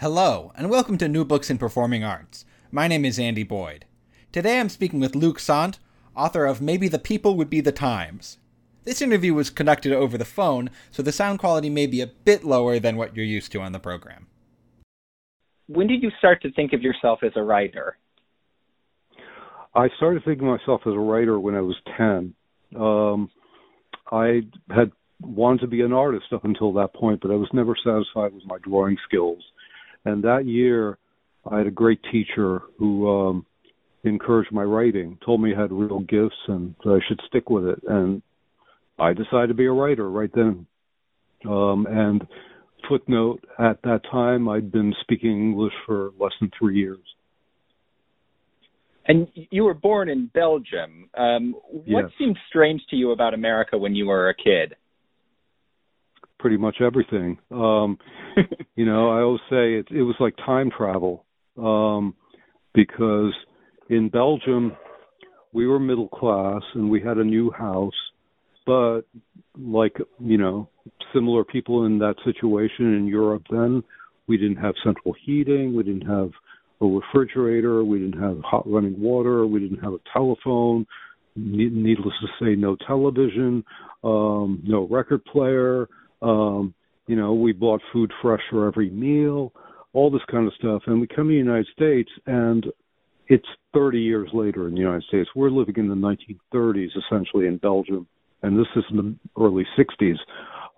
Hello, and welcome to New Books in Performing Arts. My name is Andy Boyd. Today I'm speaking with Luc Sante, author of Maybe the People Would Be the Times. This interview was conducted over the phone, so the sound quality may be a bit lower than what you're used to on the program. When did you start to think of yourself as a writer? I started thinking of myself as a writer when I was 10. Um, I had wanted to be an artist up until that point, but I was never satisfied with my drawing skills. And that year, I had a great teacher who um, encouraged my writing, told me I had real gifts and that I should stick with it. And I decided to be a writer right then. Um, and footnote, at that time, I'd been speaking English for less than three years. And you were born in Belgium. Um, what yes. seemed strange to you about America when you were a kid? Pretty much everything. Um, you know, I always say it, it was like time travel um, because in Belgium we were middle class and we had a new house, but like you know, similar people in that situation in Europe then, we didn't have central heating, we didn't have a refrigerator, we didn't have hot running water, we didn't have a telephone. Needless to say, no television, um, no record player, um, you know, we bought food fresh for every meal, all this kind of stuff. And we come to the United States, and it's 30 years later in the United States. We're living in the 1930s, essentially, in Belgium, and this is in the early 60s.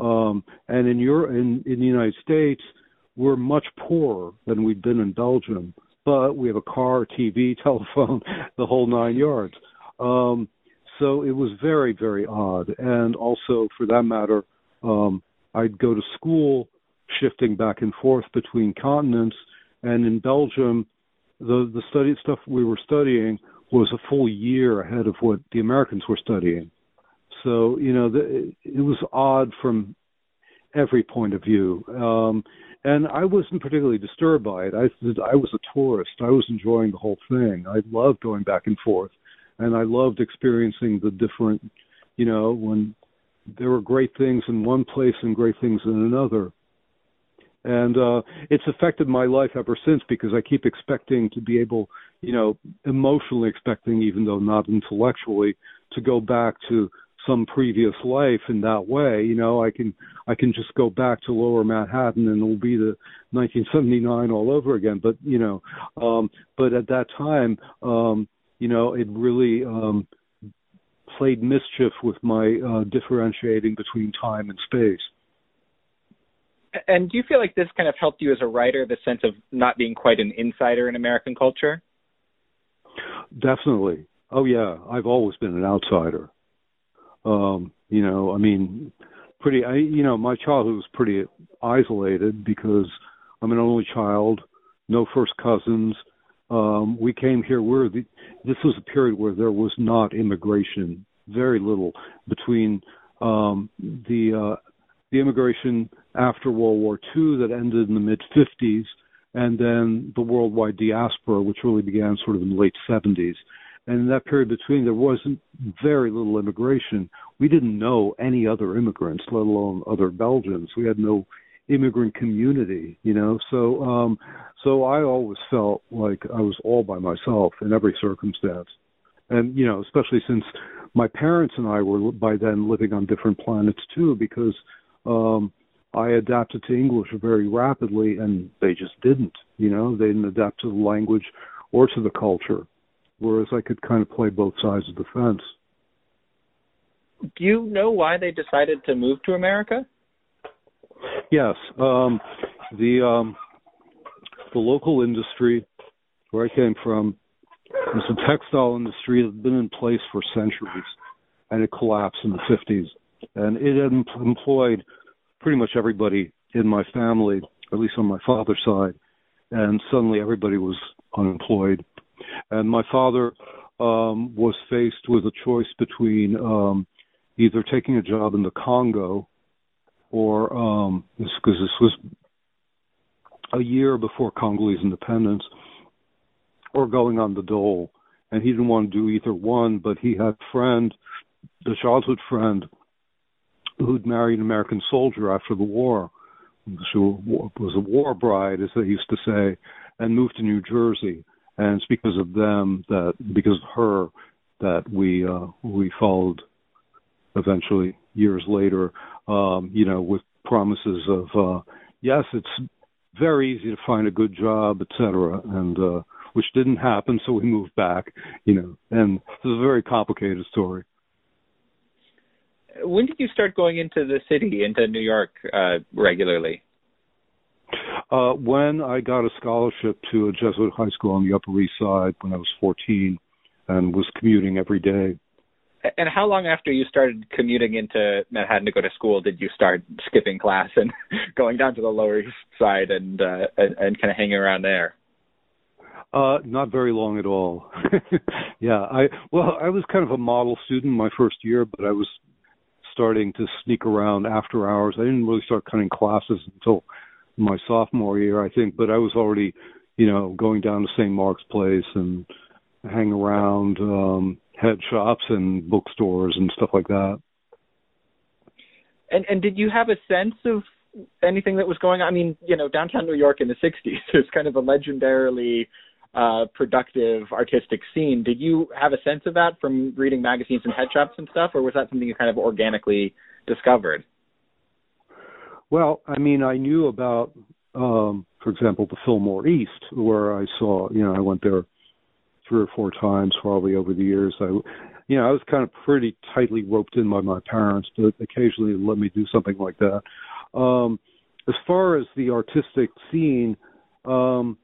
Um, and in, Europe, in, in the United States, we're much poorer than we've been in Belgium, but we have a car, TV, telephone, the whole nine yards. Um, so it was very, very odd. And also, for that matter, um, I'd go to school shifting back and forth between continents. And in Belgium, the the study stuff we were studying was a full year ahead of what the Americans were studying. So you know, the, it was odd from every point of view. Um, and I wasn't particularly disturbed by it. I I was a tourist. I was enjoying the whole thing. I loved going back and forth, and I loved experiencing the different, you know, when there were great things in one place and great things in another. And uh, it's affected my life ever since because I keep expecting to be able, you know, emotionally expecting, even though not intellectually, to go back to some previous life in that way. You know, I can I can just go back to Lower Manhattan and it'll be the 1979 all over again. But you know, um, but at that time, um, you know, it really um, played mischief with my uh, differentiating between time and space. And do you feel like this kind of helped you as a writer, the sense of not being quite an insider in American culture? Definitely. Oh yeah, I've always been an outsider. Um, you know, I mean, pretty. I, you know, my childhood was pretty isolated because I'm an only child, no first cousins. Um, we came here. We're the, this was a period where there was not immigration very little between um, the uh, the immigration after World War II that ended in the mid 50s, and then the worldwide diaspora, which really began sort of in the late 70s. And in that period between, there wasn't very little immigration. We didn't know any other immigrants, let alone other Belgians. We had no immigrant community, you know. So, um, so I always felt like I was all by myself in every circumstance, and you know, especially since my parents and I were by then living on different planets too because um I adapted to English very rapidly and they just didn't, you know, they didn't adapt to the language or to the culture whereas I could kind of play both sides of the fence. Do you know why they decided to move to America? Yes, um the um the local industry where I came from it's a textile industry that had been in place for centuries, and it collapsed in the 50s. And it had employed pretty much everybody in my family, at least on my father's side, and suddenly everybody was unemployed. And my father um, was faced with a choice between um, either taking a job in the Congo or um, because this was a year before Congolese independence, or going on the dole. And he didn't want to do either one, but he had a friend, a childhood friend, who'd married an American soldier after the war, who was a war bride, as they used to say, and moved to New Jersey. And it's because of them that, because of her, that we uh, we followed eventually years later, um, you know, with promises of uh, yes, it's very easy to find a good job, etc. And uh, which didn't happen, so we moved back, you know. And it's a very complicated story. When did you start going into the city, into New York, uh, regularly? Uh, when I got a scholarship to a Jesuit high school on the Upper East Side when I was 14, and was commuting every day. And how long after you started commuting into Manhattan to go to school did you start skipping class and going down to the Lower East Side and uh, and, and kind of hanging around there? Uh, not very long at all. yeah, I well, I was kind of a model student my first year, but I was starting to sneak around after hours. I didn't really start cutting classes until my sophomore year, I think, but I was already, you know, going down to St. Mark's Place and hang around um head shops and bookstores and stuff like that. And and did you have a sense of anything that was going on? I mean, you know, downtown New York in the '60s is kind of a legendarily uh, productive artistic scene. Did you have a sense of that from reading magazines and head shops and stuff, or was that something you kind of organically discovered? Well, I mean, I knew about, um, for example, the Fillmore East, where I saw, you know, I went there three or four times probably over the years. I, you know, I was kind of pretty tightly roped in by my parents, but occasionally let me do something like that. Um, as far as the artistic scene, um,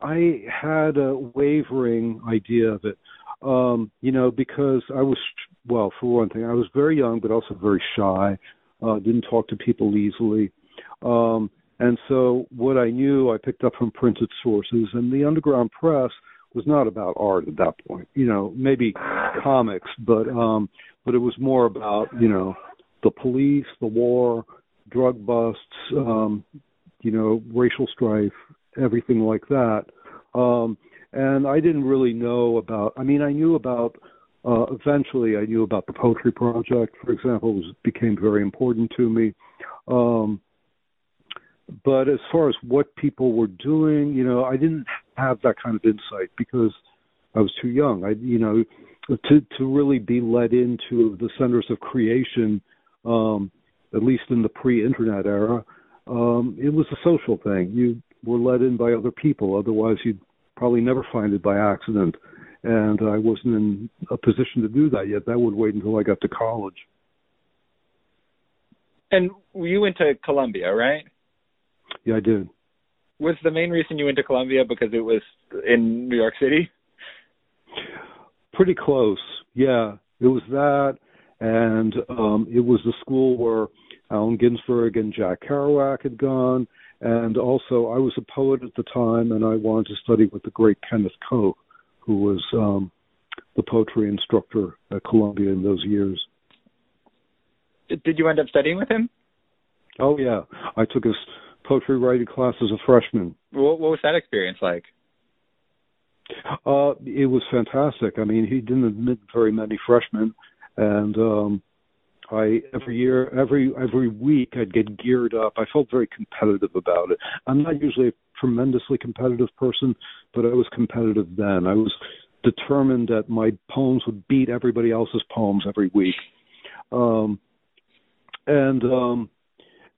I had a wavering idea of it. Um, you know, because I was, well, for one thing, I was very young, but also very shy. Uh, didn't talk to people easily. Um, and so what I knew, I picked up from printed sources, and the underground press was not about art at that point. You know, maybe comics, but um but it was more about, you know, the police, the war, drug busts, um, you know, racial strife, everything like that. Um and I didn't really know about I mean I knew about uh eventually I knew about the poetry project, for example, was became very important to me. Um but as far as what people were doing, you know, I didn't have that kind of insight because I was too young. I, you know, to to really be led into the centers of creation, um, at least in the pre-internet era, um, it was a social thing. You were led in by other people. Otherwise, you'd probably never find it by accident. And I wasn't in a position to do that yet. That would wait until I got to college. And you went to Columbia, right? Yeah, I did. Was the main reason you went to Columbia because it was in New York City? Pretty close. Yeah, it was that, and um, it was the school where Allen Ginsberg and Jack Kerouac had gone, and also I was a poet at the time, and I wanted to study with the great Kenneth Koch, who was um, the poetry instructor at Columbia in those years. Did you end up studying with him? Oh yeah, I took his poetry writing class as a freshman. What, what was that experience like? Uh, it was fantastic. I mean, he didn't admit very many freshmen, and um, I every year, every every week, I'd get geared up. I felt very competitive about it. I'm not usually a tremendously competitive person, but I was competitive then. I was determined that my poems would beat everybody else's poems every week. Um, and um,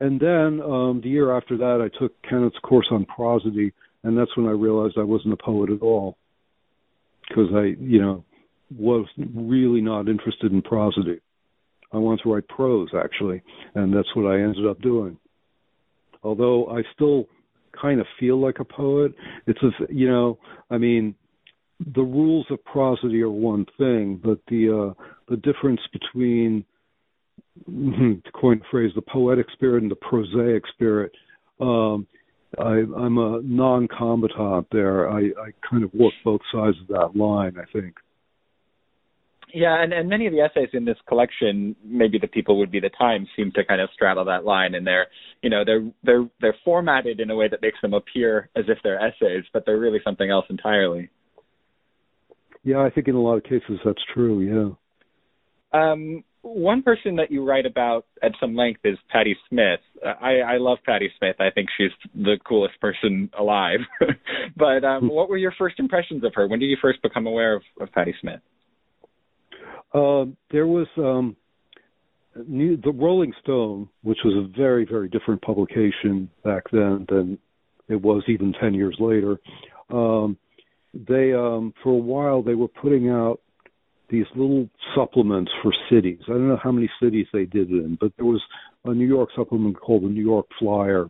and then um, the year after that, I took Kenneth's course on prosody, and that's when I realized I wasn't a poet at all, because I, you know, was really not interested in prosody. I wanted to write prose actually, and that's what I ended up doing. Although I still kind of feel like a poet, it's a, you know, I mean, the rules of prosody are one thing, but the uh, the difference between to coin phrase, the poetic spirit and the prosaic spirit Um, I, I'm a non-combatant there. I, I kind of work both sides of that line. I think. Yeah, and, and many of the essays in this collection, maybe the people would be the Times, seem to kind of straddle that line, and they're, you know, they're they're they're formatted in a way that makes them appear as if they're essays, but they're really something else entirely. Yeah, I think in a lot of cases that's true. Yeah. Um, one person that you write about at some length is Patti Smith. Uh, I, I love Patti Smith. I think she's the coolest person alive. but um, what were your first impressions of her? When did you first become aware of, of Patti Smith? Uh, there was um, new, the Rolling Stone, which was a very, very different publication back then than it was even 10 years later. Um, they, um, for a while, they were putting out these little supplements for cities. I don't know how many cities they did it in, but there was a New York supplement called the New York Flyer.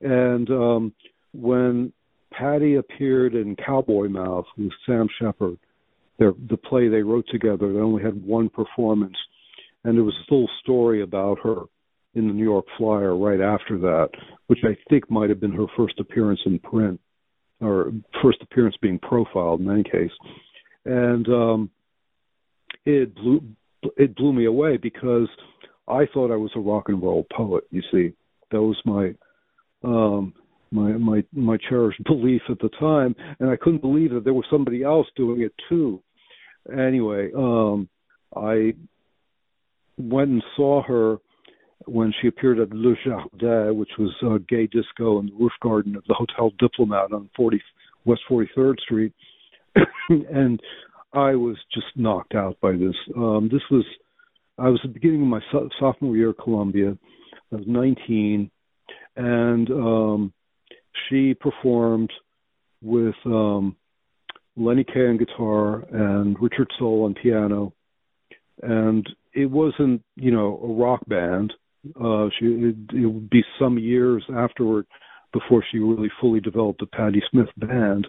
And um, when Patti appeared in Cowboy Mouth with Sam Shepard, their, the play they wrote together, they only had one performance, and there was a little story about her in the New York Flyer right after that, which I think might have been her first appearance in print, or first appearance being profiled in any case. And um, it blew it blew me away because I thought I was a rock and roll poet. You see, that was my um, my my my cherished belief at the time, and I couldn't believe that there was somebody else doing it too. Anyway, um, I went and saw her when she appeared at Le Jardin, which was a gay disco in the roof garden of the Hotel Diplomat on 40 West 43rd Street, and I was just knocked out by this. Um, this was I was at the beginning of my so- sophomore year at Columbia. I was 19, and um, she performed with um, Lenny Kaye on guitar and Richard Sohl on piano, and it wasn't you know a rock band. Uh, she it, it would be some years afterward before she really fully developed a Patti Smith band.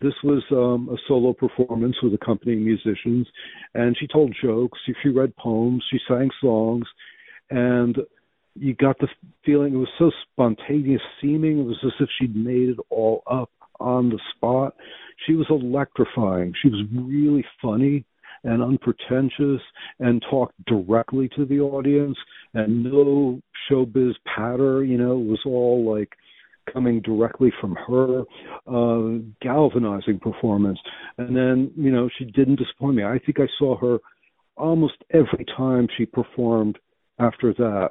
This was um, a solo performance with accompanying musicians, and she told jokes. She, she read poems. She sang songs, and you got the feeling it was so spontaneous seeming. It was as if she'd made it all up on the spot. She was electrifying. She was really funny and unpretentious and talked directly to the audience and no showbiz patter, you know, it was all like coming directly from her, uh, galvanizing performance. And then, you know, she didn't disappoint me. I think I saw her almost every time she performed after that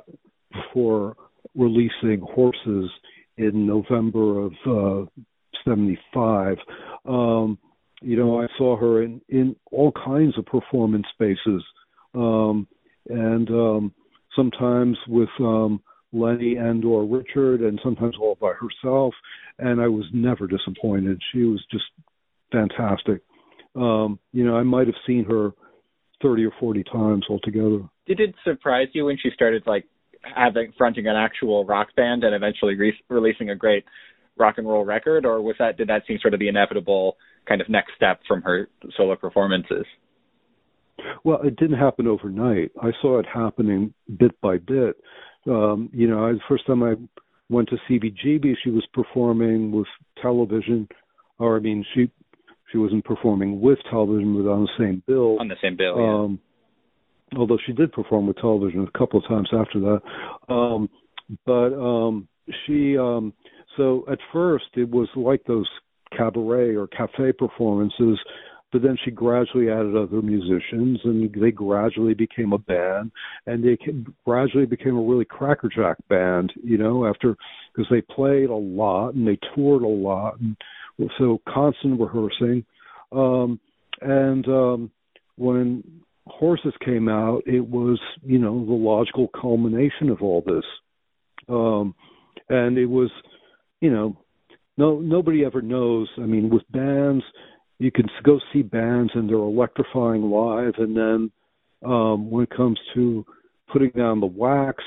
before releasing Horses in November of uh, 75. Um, you know, I saw her in, in all kinds of performance spaces. Um, and um, sometimes with um, Lenny and or Richard, and sometimes all by herself. And I was never disappointed. She was just fantastic. Um, you know, I might have seen her thirty or forty times altogether. Did it surprise you when she started like having fronting an actual rock band and eventually re- releasing a great rock and roll record, or was that did that seem sort of the inevitable kind of next step from her solo performances? Well, it didn't happen overnight. I saw it happening bit by bit um, you know, I, the first time I went to CBGB, she was performing with television, or I mean, she she wasn't performing with television, but on the same bill. On the same bill, yeah. Um, although she did perform with television a couple of times after that. Um, but um, she, um, so at first it was like those cabaret or cafe performances but then she gradually added other musicians and they gradually became a band and they gradually became a really crackerjack band you know after because they played a lot and they toured a lot and so constant rehearsing. Um and um when horses came out it was you know the logical culmination of all this. Um and it was you know no nobody ever knows i mean with bands you can go see bands and they're electrifying live, and then um, when it comes to putting down the wax,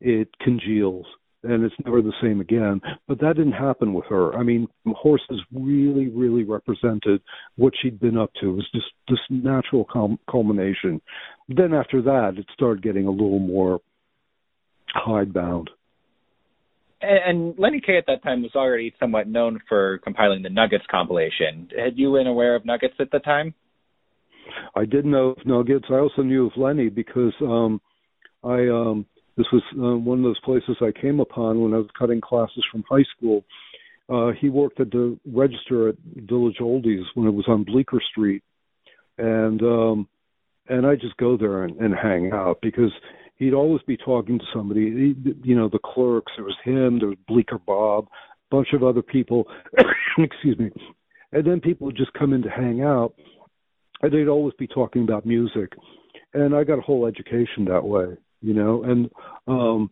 it congeals and it's never the same again. But that didn't happen with her. I mean, horses really, really represented what she'd been up to. It was just this natural culmination. Then after that, it started getting a little more hidebound. And, and Lenny Kaye at that time was already somewhat known for compiling the Nuggets compilation. Had you been aware of Nuggets at the time? I did know of Nuggets. I also knew of Lenny because um, I um, this was uh, one of those places I came upon when I was cutting classes from high school. Uh, he worked at the register at Village Oldies when it was on Bleecker Street, and um, and I just go there and, and hang out because he'd always be talking to somebody. He, you know, the clerks. There was him. There was Bleecker Bob, a bunch of other people. excuse me. And then people would just come in to hang out, and they'd always be talking about music. And I got a whole education that way, you know. And um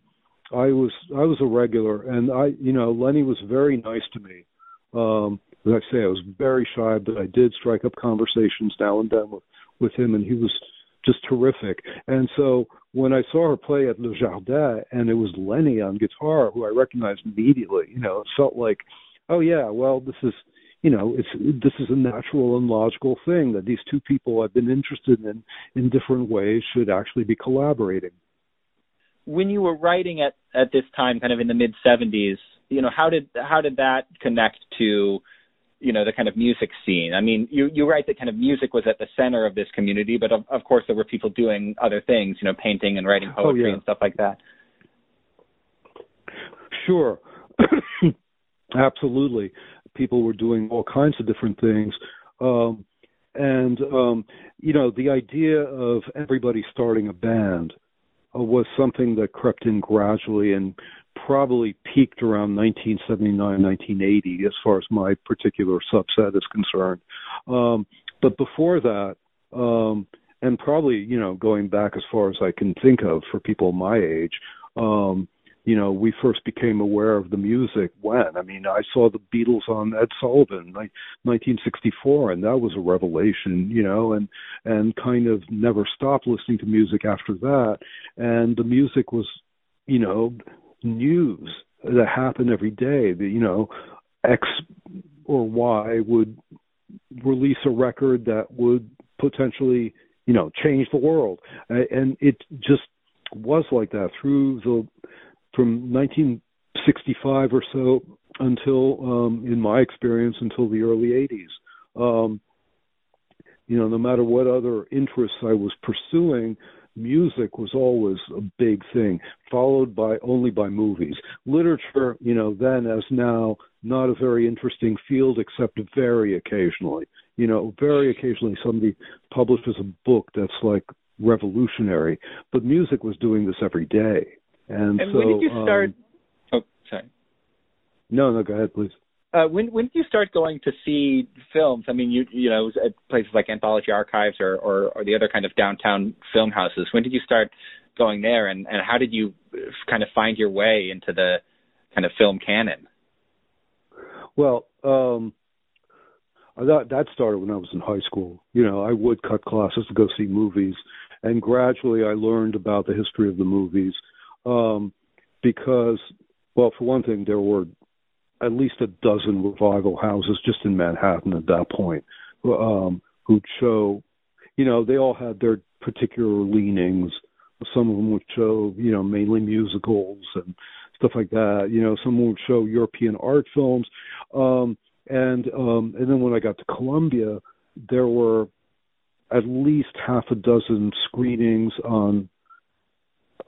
I was I was a regular, and I you know Lenny was very nice to me. Um, as I say, I was very shy, but I did strike up conversations now and then with with him, and he was just terrific. And so when I saw her play at Le Jardin, and it was Lenny on guitar, who I recognized immediately, you know, it felt like, oh yeah, well this is you know it's this is a natural and logical thing that these two people I've been interested in in different ways should actually be collaborating when you were writing at at this time, kind of in the mid '70s, you know, how did how did that connect to you know the kind of music scene. I mean you you write that kind of music was at the center of this community but of, of course there were people doing other things you know painting and writing oh, poetry oh, yeah. and stuff like that. Sure. Absolutely. People were doing all kinds of different things. Um and um you know the idea of everybody starting a band uh, was something that crept in gradually and probably peaked around 1979, 1980, as far as my particular subset is concerned. Um, but before that, um, and probably you know going back as far as I can think of for people my age, um, you know, we first became aware of the music when? I mean, I saw the Beatles on Ed Sullivan, like 1964, and that was a revelation, you know, and and kind of never stopped listening to music after that. And the music was, you know, news that happened every day. That you know, X or Y would release a record that would potentially, you know, change the world, and it just was like that through the from 1965 or so until, um, in my experience, until the early 80s. Um, you know, no matter what other interests I was pursuing, music was always a big thing, followed by only by movies. Literature, you know, then as now, not a very interesting field except very occasionally. You know, very occasionally somebody publishes a book that's like revolutionary, but music was doing this every day. And, and so, when did you start? Um, oh, sorry. No, no, go ahead, please. Uh, when when did you start going to see films? I mean, you you know, at places like Anthology Archives or, or or the other kind of downtown film houses. When did you start going there, and and how did you kind of find your way into the kind of film canon? Well, um, that that started when I was in high school. You know, I would cut classes to go see movies, and gradually I learned about the history of the movies um, because, well, for one thing, there were at least a dozen revival houses just in Manhattan at that point um, who'd show, you know, they all had their particular leanings. Some of them would show, you know, mainly musicals and stuff like that. You know, some would show European art films. Um, and um, and then when I got to Columbia, there were at least half a dozen screenings on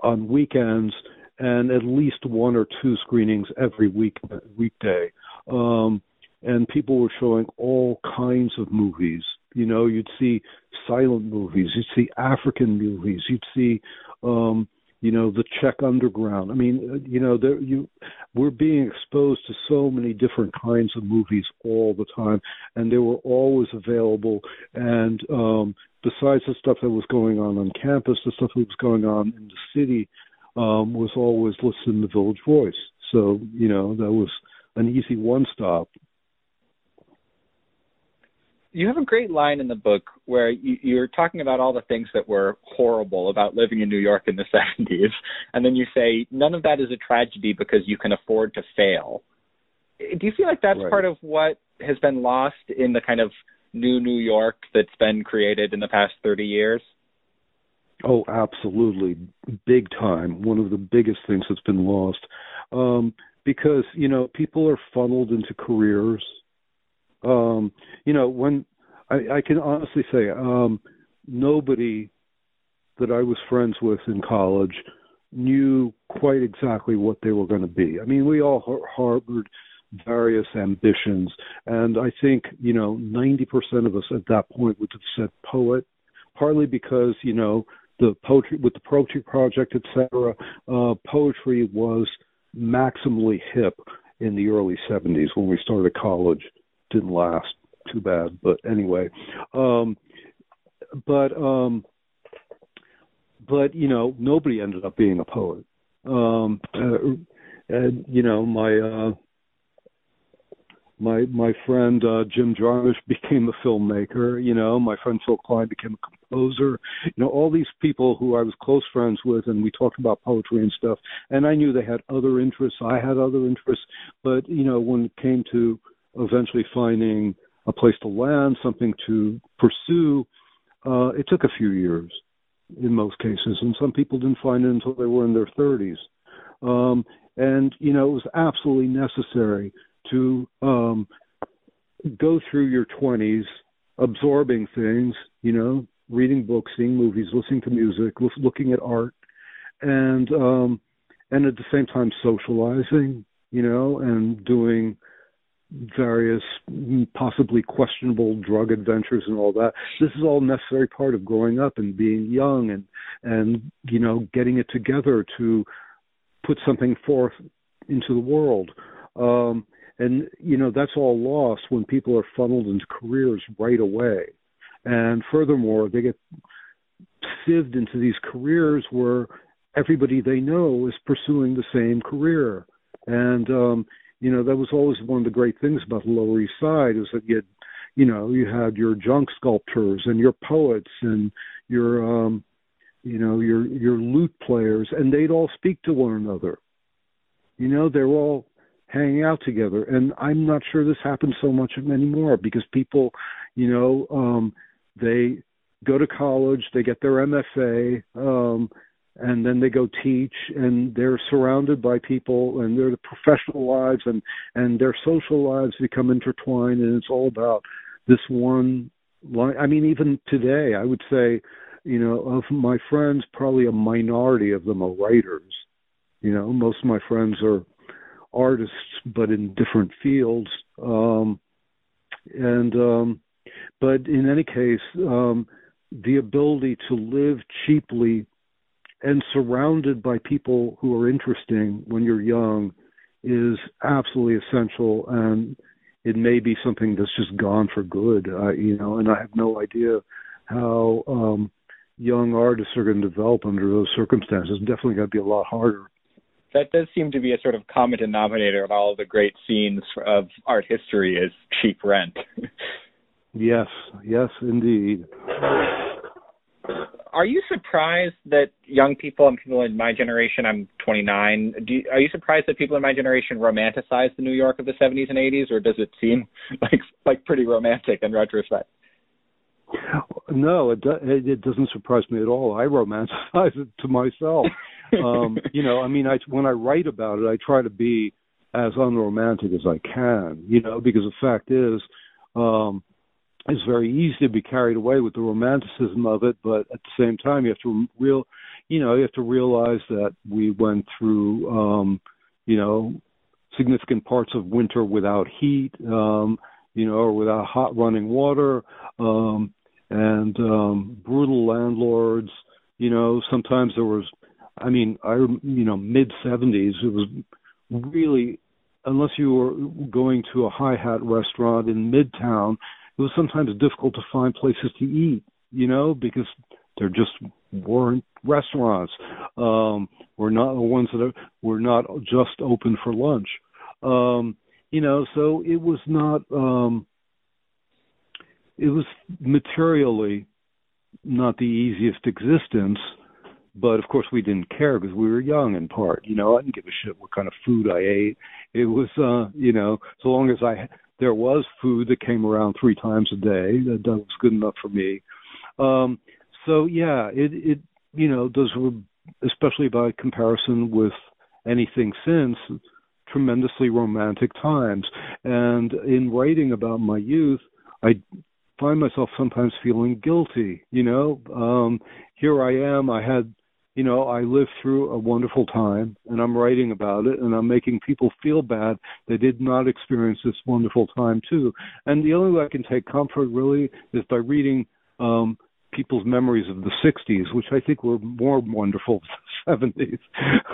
on weekends and at least one or two screenings every week weekday. Um, and people were showing all kinds of movies. You know, you'd see silent movies, you'd see African movies, you'd see um you know the Czech underground. I mean, uh, you know, there you we're being exposed to so many different kinds of movies all the time, and they were always available. And um, besides the stuff that was going on on campus, the stuff that was going on in the city um, was always listed in the Village Voice. So you know that was an easy one stop you have a great line in the book where you, you're talking about all the things that were horrible about living in New York in the 70s, and then you say none of that is a tragedy because you can afford to fail. Do you feel like that's right. part of what has been lost in the kind of new New York that's been created in the past 30 years? Oh, absolutely. Big time. One of the biggest things that's been lost. Um, because you know people are funneled into careers. Um, you know, when I, I can honestly say, um, nobody that I was friends with in college knew quite exactly what they were going to be. I mean, we all har- harbored various ambitions, and I think you know, ninety percent of us at that point would have said poet, partly because you know the poetry with the poetry project, etc. Uh, poetry was maximally hip in the early 70s when we started college. Didn't last too bad, but anyway. Um, but um, but you know nobody ended up being a poet. Um, uh, and you know my uh, my my friend uh, Jim Jarmusch became a filmmaker. You know, my friend Phil Kline became a composer. You know, all these people who I was close friends with, and we talked about poetry and stuff. And I knew they had other interests. I had other interests. But you know, when it came to eventually finding a place to land, something to pursue, uh, it took a few years in most cases, and some people didn't find it until they were in their 30s. Um, and you know, it was absolutely necessary to um, go through your 20s absorbing things, you know, reading books, seeing movies, listening to music, looking at art, and um, and at the same time socializing, you know, and doing various possibly questionable drug adventures and all that. This is all necessary part of growing up and being young and and you know getting it together to put something forth into the world. Um, and you know that's all lost when people are funneled into careers right away and furthermore they get sieved into these careers where everybody they know is pursuing the same career and um you know that was always one of the great things about the lower east side is that you had you know you had your junk sculptors and your poets and your um you know your your lute players and they'd all speak to one another you know they're all hanging out together. And I'm not sure this happens so much anymore because people, you know, um, they go to college, they get their MFA, um, and then they go teach, and they're surrounded by people, and their professional lives and and their social lives become intertwined, and it's all about this one line. I mean, even today, I would say, you know, of my friends, probably a minority of them are writers. You know, most of my friends are artists, but in different fields. Um, and um, but in any case, um, the ability to live cheaply and surrounded by people who are interesting when you're young is absolutely essential and it may be something that's just gone for good uh, you know and i have no idea how um young artists are going to develop under those circumstances It's definitely going to be a lot harder that does seem to be a sort of common denominator of all the great scenes of art history is cheap rent. yes, yes, indeed. Are you surprised that young people and people in my generation, I'm 29, do you, are you surprised that people in my generation romanticize the New York of the 70s and 80s, or does it seem like like pretty romantic in retrospect? No, it, do, it doesn't surprise me at all. I romanticize it to myself. um, you know, I mean, I when I write about it, I try to be as unromantic as I can. You know, because the fact is, um, it's very easy to be carried away with the romanticism of it, but at the same time, you have to real, you know, you have to realize that we went through, um, you know, significant parts of winter without heat, um, you know, or without hot running water, um, and um, brutal landlords. You know, sometimes there was I mean, I you know mid '70s. It was really unless you were going to a high hat restaurant in Midtown, it was sometimes difficult to find places to eat. You know, because there just weren't restaurants. Um, we're not the ones that are, were not just open for lunch. Um, you know, so it was not. Um, it was materially not the easiest existence but of course we didn't care because we were young in part you know i didn't give a shit what kind of food i ate it was uh you know so long as i there was food that came around three times a day that, that was good enough for me um so yeah it it you know those were especially by comparison with anything since tremendously romantic times. And in writing about my youth, I find myself sometimes feeling guilty. You know, um, here I am. I had, you know, I lived through a wonderful time, and I'm writing about it, and I'm making people feel bad they did not experience this wonderful time too. And the only way I can take comfort really is by reading um, people's memories of the 60s, which I think were more wonderful than the 70s.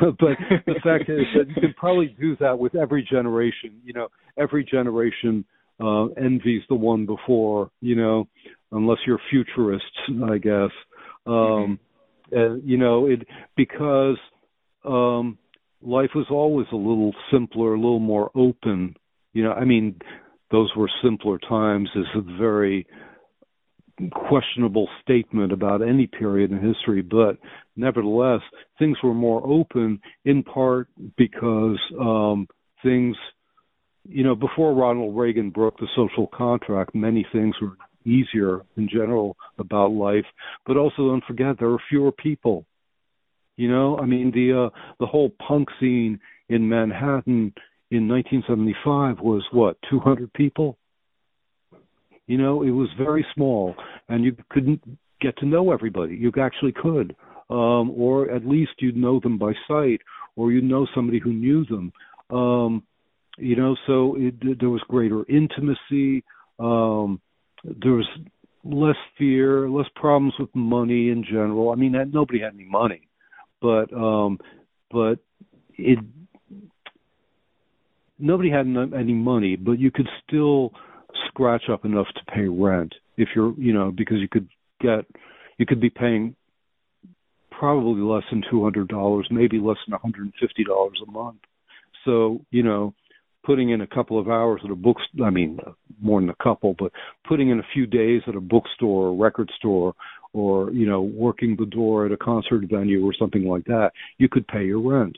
but the fact is that you can probably do that with every generation. You know, every generation uh, envies the one before, you know, unless you're futurists, I guess. Um, mm-hmm. you know, it because um, life was always a little simpler, a little more open. You know, I mean, those were simpler times is a very questionable statement about any period in history, but nevertheless, things were more open in part because um, things you know, before Ronald Reagan broke the social contract, many things were easier in general about life. But also, don't forget there were fewer people. You know, I mean, the uh, the whole punk scene in Manhattan in 1975 was what 200 people. You know, it was very small, and you couldn't get to know everybody. You actually could, um, or at least you'd know them by sight, or you'd know somebody who knew them. Um, you know so it, there was greater intimacy um there was less fear less problems with money in general. I mean nobody had any money but um but it nobody had any money but you could still scratch up enough to pay rent if you're you know because you could get you could be paying probably less than two hundred dollars maybe less than a hundred and fifty dollars a month. So you know putting in a couple of hours at a book I mean more than a couple but putting in a few days at a bookstore or record store or you know working the door at a concert venue or something like that you could pay your rent.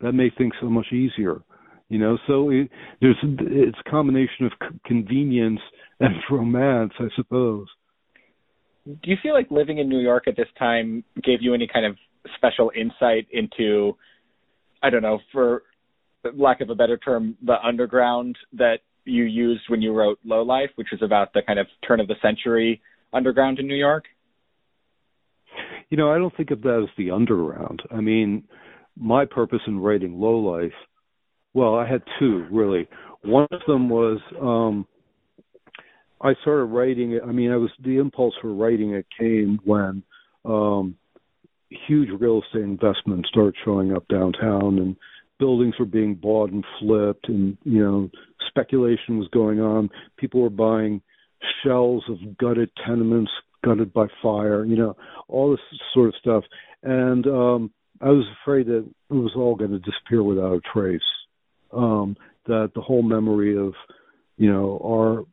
That made things so much easier you know? So it, there's it's a combination of c- convenience and romance i suppose. Do you feel like living in new york at this time gave you any kind of special insight into i don't know for lack of a better term, the underground that you used when you wrote Low Life, which is about the kind of turn of the century underground in New York? You know, I don't think of that as the underground. I mean, my purpose in writing Low Life, well, I had two really. One of them was um I started writing it. I mean, I was the impulse for writing it came when um huge real estate investments started showing up downtown and buildings were being bought and flipped and you know speculation was going on. People were buying shells of gutted tenements gutted by fire you know all this sort of stuff. And um i was afraid that it was all going to disappear without a trace. Um that the whole memory of you know our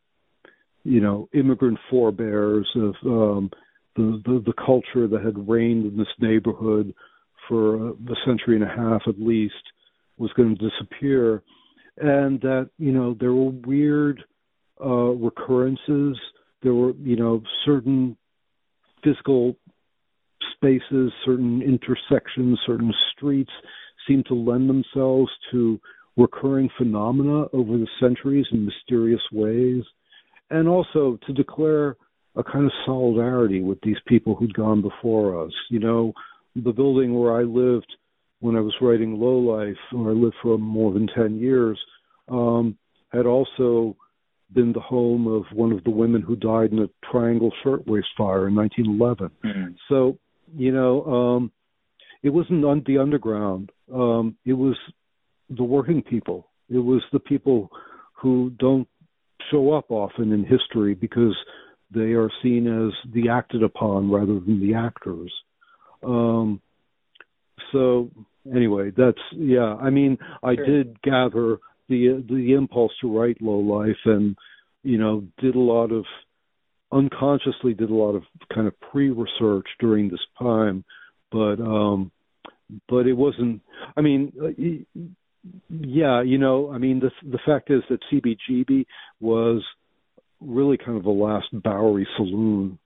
you know immigrant forebears of um the the, the culture that had reigned in this neighborhood for a century and a half at least was going to disappear, and that you know there were weird uh, recurrences. There were you know certain physical spaces, certain intersections, certain streets seem to lend themselves to recurring phenomena over the centuries in mysterious ways, and also to declare a kind of solidarity with these people who'd gone before us. You know, the building where I lived when I was writing Low Life, where I lived for more than 10 years, um, had also been the home of one of the women who died in a Triangle Shirtwaist Fire in 1911. Mm-hmm. So, you know, um, it wasn't on the underground. Um, it was the working people. It was the people who don't show up often in history because they are seen as the acted upon rather than the actors. Um, so anyway, that's yeah. I mean, I sure. did gather the the impulse to write Low Life, and you know, did a lot of unconsciously did a lot of kind of pre-research during this time, but um, but it wasn't. I mean. Uh, yeah, you know, I mean, the the fact is that CBGB was really kind of the last Bowery saloon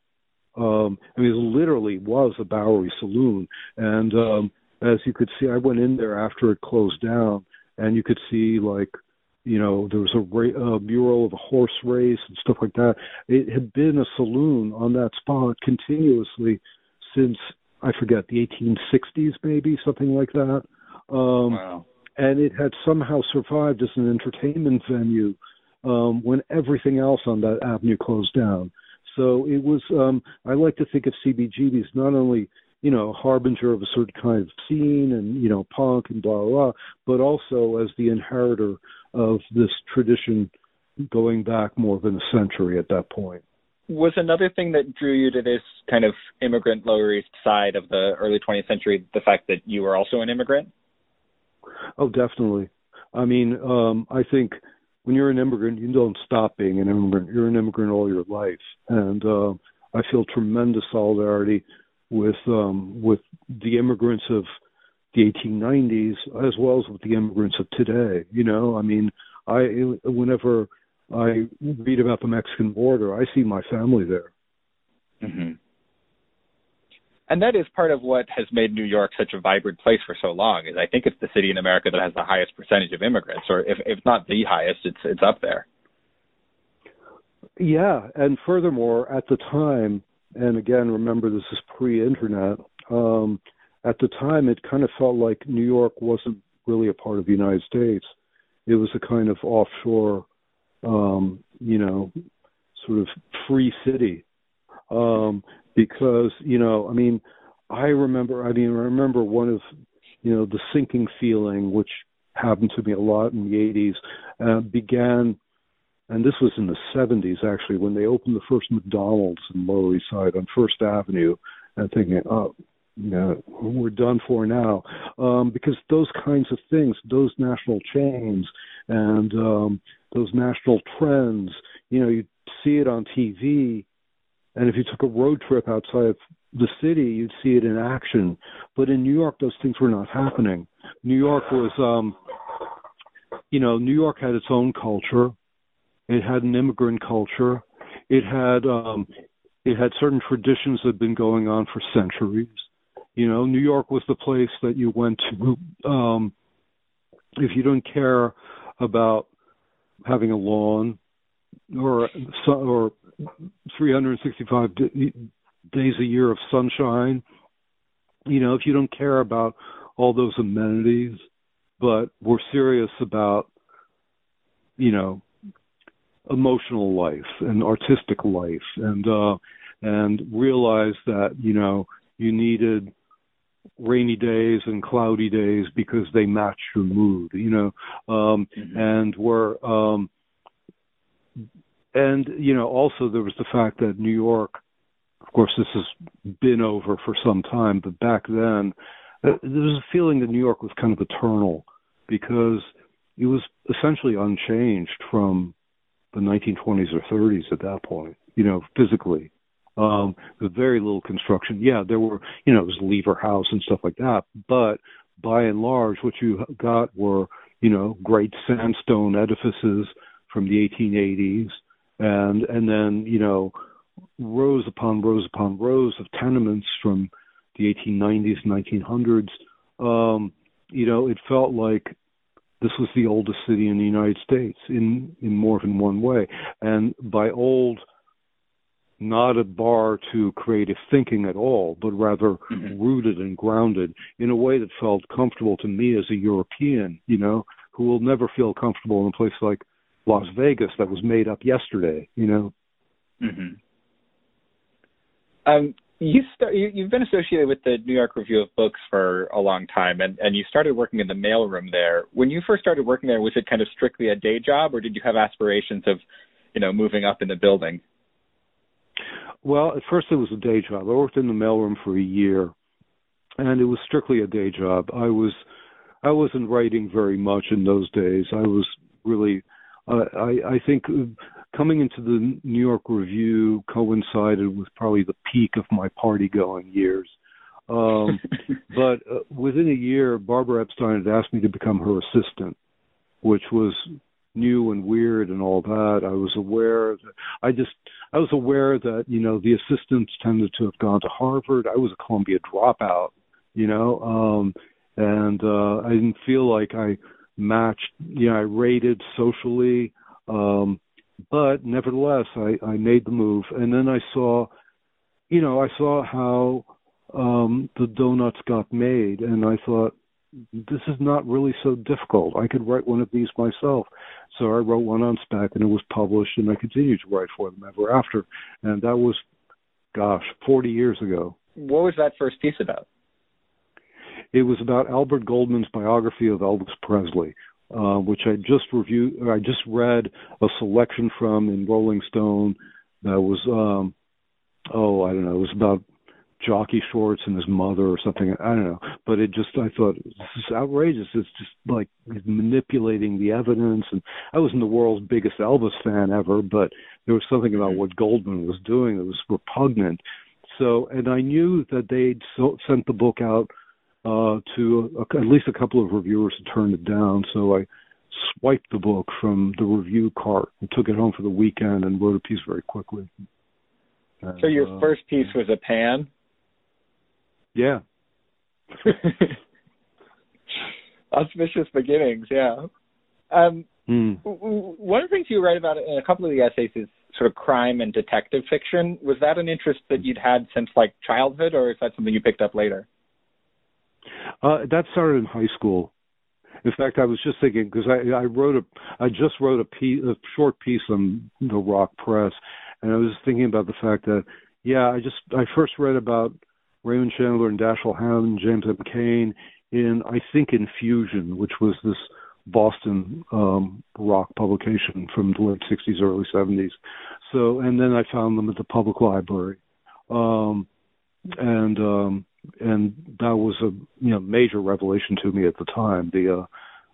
um I mean it literally was a Bowery saloon and um as you could see, I went in there after it closed down, and you could see like you know there was a, ra- a mural of a horse race and stuff like that. It had been a saloon on that spot continuously since I forget the 1860s, maybe something like that. Um, wow. And it had somehow survived as an entertainment venue um, when everything else on that avenue closed down. So it was. Um, I like to think of CBGB as not only you know harbinger of a certain kind of scene and you know punk and blah blah, blah but also as the inheritor of this tradition going back more than a century at that point. Was another thing that drew you to this kind of immigrant Lower East side of the early 20th century the fact that you were also an immigrant? Oh, definitely. I mean, um, I think when you're an immigrant, you don't stop being an immigrant. You're an immigrant all your life, and uh, I feel tremendous solidarity with um, with the immigrants of the 1890s as well as with the immigrants of today. You know, I mean, I whenever I read about the Mexican border, I see my family there. Mm-hmm. And that is part of what has made New York such a vibrant place for so long. Is I think it's the city in America that has the highest percentage of immigrants, or if if not the highest, it's it's up there. Yeah, and furthermore, at the time, and again, remember this is pre-internet. Um, at the time, it kind of felt like New York wasn't really a part of the United States. It was a kind of offshore, um, you know, sort of free city. Um, because, you know, I mean, I remember, I mean, I remember one of, you know, the sinking feeling, which happened to me a lot in the 80s, uh, began, and this was in the 70s actually, when they opened the first McDonald's in Lower East Side on First Avenue, and thinking, oh, you know, we're done for now. Um, because those kinds of things, those national chains and um, those national trends, you know, you see it on TV, and if you took a road trip outside of the city, you'd see it in action. But in New York, those things were not happening. New York was, um, you know, New York had its own culture. It had an immigrant culture. It had um, it had certain traditions that had been going on for centuries you know, New York was the place that you went to um, if you don't care about having a lawn or or 365 days a year of sunshine. You know, if you don't care about all those amenities, but we're serious about, you know, emotional life and artistic life, and uh, and realize that you know you needed rainy days and cloudy days because they match your mood, you know, um, mm-hmm. and were, um, and you know, also there was the fact that New York, of course, this has been over for some time, but back then uh, there was a feeling that New York was kind of eternal because it was essentially unchanged from the 1920s or 30s at that point, you know, physically um, with very little construction. Yeah, there were, you know, it was Lever House and stuff like that, but by and large, what you got were, you know, great sandstone edifices from the 1880s, and and then you know, rows upon rows upon rows of tenements from the 1890s, 1900s. Um, you know, it felt like this was the oldest city in the United States in in more than one way, and by old not a bar to creative thinking at all, but rather mm-hmm. rooted and grounded in a way that felt comfortable to me as a European, you know, who will never feel comfortable in a place like Las Vegas that was made up yesterday, you know. Mm-hmm. Um, you start, you, you've been associated with the New York Review of Books for a long time, and, and you started working in the mailroom there. When you first started working there, was it kind of strictly a day job, or did you have aspirations of, you know, moving up in the building? Well, at first it was a day job. I worked in the mailroom for a year, and it was strictly a day job. I was I wasn't writing very much in those days. I was really uh, I I think coming into the New York Review coincided with probably the peak of my party going years. Um, but uh, within a year, Barbara Epstein had asked me to become her assistant, which was new and weird and all that. I was aware that I just I was aware that you know the assistants tended to have gone to Harvard. I was a Columbia dropout, you know, um, and uh, I didn't feel like I matched. You know, I rated socially, um, but nevertheless, I, I made the move, and then I saw, you know, I saw how um, the donuts got made, and I thought this is not really so difficult. I could write one of these myself. So I wrote one on spec, and it was published, and I continued to write for them ever after. And that was, gosh, 40 years ago. What was that first piece about? It was about Albert Goldman's biography of Elvis Presley, uh, which I just reviewed. I just read a selection from in Rolling Stone that was, um, oh, I don't know, it was about jockey shorts and his mother or something. I don't know, but it just I thought this is outrageous. It's just like manipulating the evidence. And I wasn't the world's biggest Elvis fan ever, but there was something about what Goldman was doing that was repugnant. So, and I knew that they'd so, sent the book out uh, to a, at least a couple of reviewers who turned it down. So I swiped the book from the review cart and took it home for the weekend and wrote a piece very quickly. And, so your uh, first piece was a pan. Yeah. Auspicious beginnings. Yeah. Um, mm. One of the things you write about in a couple of the essays is sort of crime and detective fiction. Was that an interest that you'd had since like childhood, or is that something you picked up later? Uh, that started in high school. In fact, I was just thinking because I, I wrote a, I just wrote a, piece, a short piece on the Rock Press, and I was thinking about the fact that, yeah, I just I first read about Raymond Chandler and Dashiell Hammett, and James M. Cain in I think in Fusion, which was this Boston um, rock publication from the late '60s, early '70s. So, and then I found them at the public library, um, and um, and that was a you know major revelation to me at the time. The uh,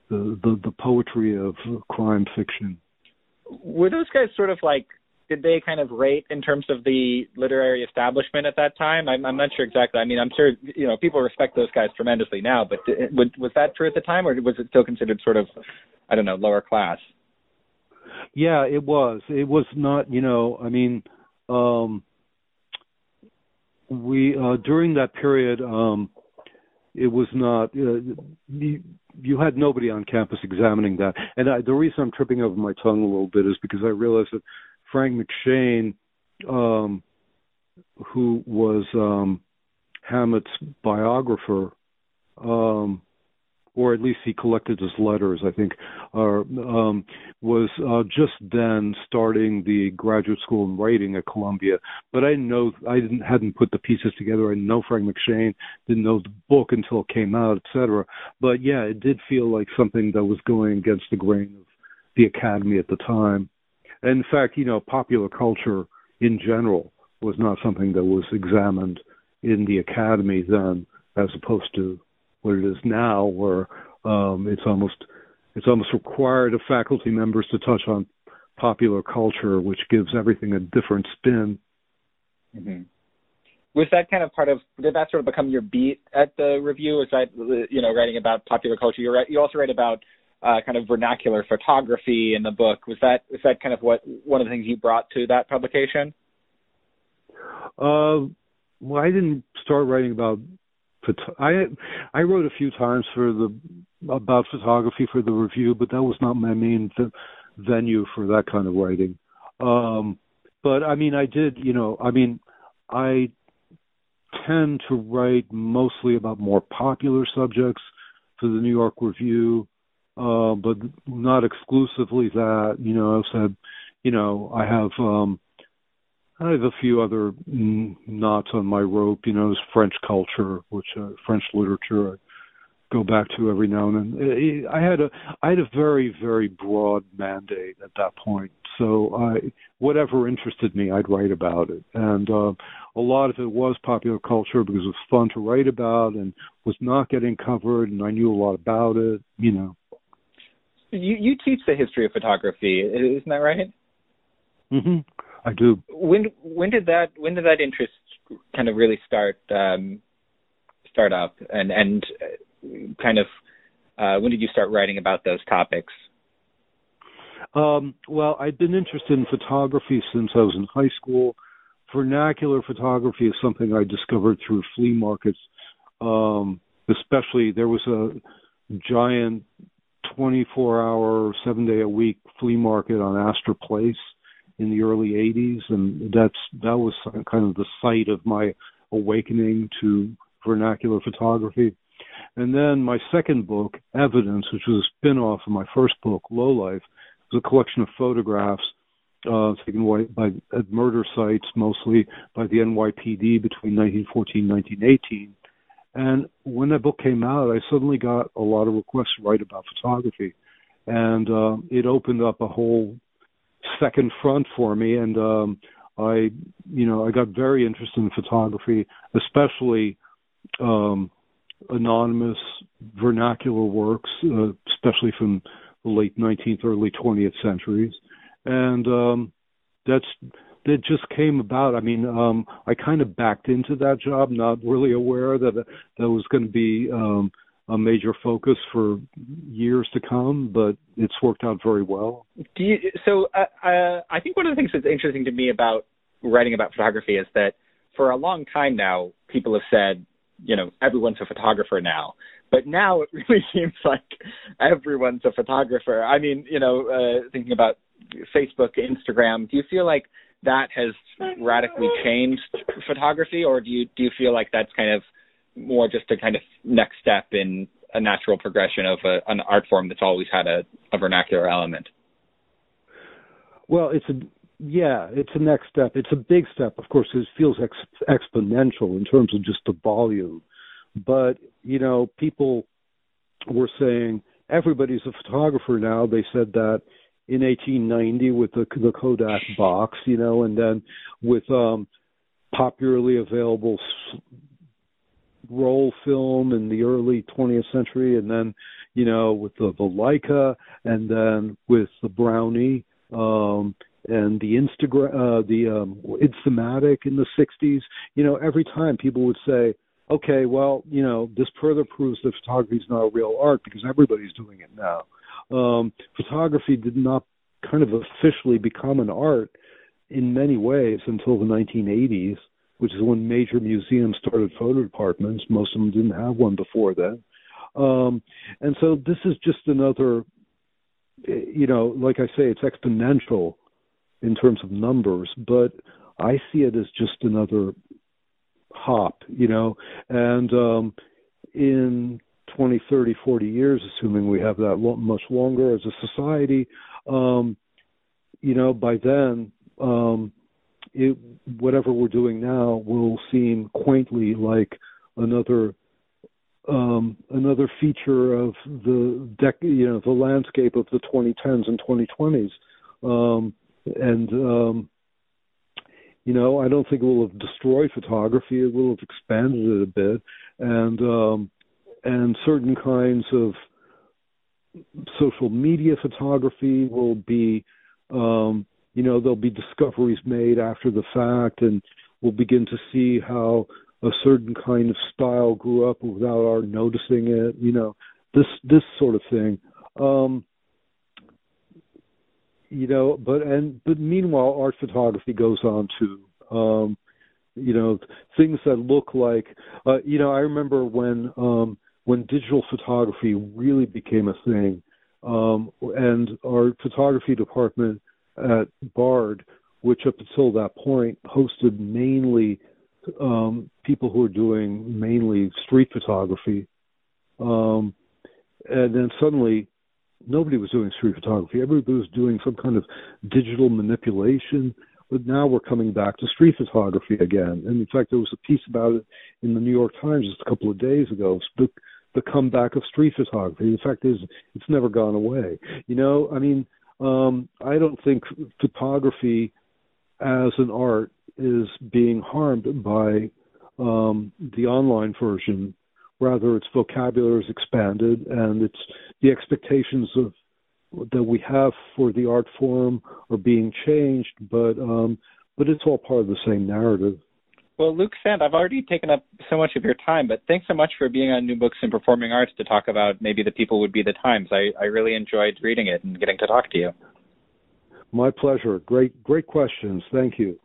the, the the poetry of crime fiction. Were those guys sort of like? Did they kind of rate in terms of the literary establishment at that time? I'm, I'm not sure exactly. I mean, I'm sure you know people respect those guys tremendously now, but did, was that true at the time, or was it still considered sort of, I don't know, lower class? Yeah, it was. It was not. You know, I mean, um, we uh, during that period, um, it was not. Uh, you, you had nobody on campus examining that, and I, the reason I'm tripping over my tongue a little bit is because I realized that Frank McShane, um, who was um, Hammett's biographer, um, or at least he collected his letters, I think, uh, um, was uh, just then starting the graduate school in writing at Columbia. But I know, I didn't hadn't put the pieces together. I know Frank McShane, didn't know the book until it came out, etc. But yeah, it did feel like something that was going against the grain of the academy at the time. And in fact, you know, popular culture in general was not something that was examined in the academy then, as opposed to what it is now, where um, it's almost it's almost required of faculty members to touch on popular culture, which gives everything a different spin. Mm-hmm. Was that kind of part of? Did that sort of become your beat at the review? That you know writing about popular culture? You write, you also write about uh, kind of vernacular photography in the book. Was that was that kind of what one of the things you brought to that publication? Uh, well, I didn't start writing about I I wrote a few times for the about photography for the review, but that was not my main venue for that kind of writing. Um, but I mean, I did, you know, I mean, I tend to write mostly about more popular subjects for the New York Review, uh, but not exclusively that. You know, I've said, you know, I have um, I have a few other knots on my rope. You know, French culture, which uh, French literature I go back to every now and then. I had a I had a very very broad mandate at that point. So I whatever interested me, I'd write about it, and uh, a lot of it was popular culture because it was fun to write about and was not getting covered, and I knew a lot about it. You know. You you teach the history of photography, isn't that right? Mm-hmm. I do. When when did that when did that interest kind of really start um, start up and and uh, kind of uh, when did you start writing about those topics? Um, well, I've been interested in photography since I was in high school. Vernacular photography is something I discovered through flea markets. Um, especially, there was a giant 24 hour, seven day a week flea market on Astor Place in the early 80s, and that's that was kind of the site of my awakening to vernacular photography. And then my second book, Evidence, which was a spin off of my first book, Low Life, was a collection of photographs uh, taken by at murder sites, mostly by the NYPD between 1914 and 1918. And when that book came out, I suddenly got a lot of requests to write about photography, and uh, it opened up a whole second front for me. And um, I, you know, I got very interested in photography, especially um, anonymous vernacular works, uh, especially from the late 19th, early 20th centuries, and um, that's that just came about. I mean, um, I kind of backed into that job, not really aware that that was going to be um, a major focus for years to come, but it's worked out very well. Do you, so uh, uh, I think one of the things that's interesting to me about writing about photography is that for a long time now, people have said, you know, everyone's a photographer now. But now it really seems like everyone's a photographer. I mean, you know, uh, thinking about Facebook, Instagram, do you feel like that has radically changed photography, or do you do you feel like that's kind of more just a kind of next step in a natural progression of a, an art form that's always had a, a vernacular element? Well, it's a yeah, it's a next step. It's a big step, of course. It feels ex- exponential in terms of just the volume, but you know, people were saying everybody's a photographer now. They said that in 1890 with the the Kodak box, you know, and then with um popularly available roll film in the early 20th century, and then you know with the, the Leica, and then with the Brownie, um, and the Instagram, uh, the um, Instamatic in the 60s. You know, every time people would say, "Okay, well, you know, this further proves that photography is not a real art because everybody's doing it now." Um, photography did not kind of officially become an art in many ways until the 1980s which is when major museums started photo departments. Most of them didn't have one before then. Um, and so this is just another, you know, like I say, it's exponential in terms of numbers, but I see it as just another hop, you know, and um, in 20, 30, 40 years, assuming we have that much longer as a society, um, you know, by then, um, it, whatever we're doing now will seem quaintly like another um, another feature of the dec- you know the landscape of the 2010s and 2020s, um, and um, you know I don't think it will have destroyed photography. It will have expanded it a bit, and um, and certain kinds of social media photography will be um, you know there'll be discoveries made after the fact and we'll begin to see how a certain kind of style grew up without our noticing it you know this this sort of thing. Um you know but and but meanwhile art photography goes on too. Um you know things that look like uh you know i remember when um when digital photography really became a thing. Um and our photography department at Bard, which up until that point hosted mainly um, people who were doing mainly street photography. Um, and then suddenly, nobody was doing street photography. Everybody was doing some kind of digital manipulation. But now we're coming back to street photography again. And in fact, there was a piece about it in the New York Times just a couple of days ago. The, the comeback of street photography. The fact is, it's never gone away. You know, I mean, um, I don't think photography as an art is being harmed by um, the online version. Rather, its vocabulary is expanded, and it's the expectations of that we have for the art form are being changed, but um, but it's all part of the same narrative. Well, Luc Sante, I've already taken up so much of your time, but thanks so much for being on New Books in Performing Arts to talk about maybe the people would be the times. I, I really enjoyed reading it and getting to talk to you. My pleasure. Great, great questions. Thank you.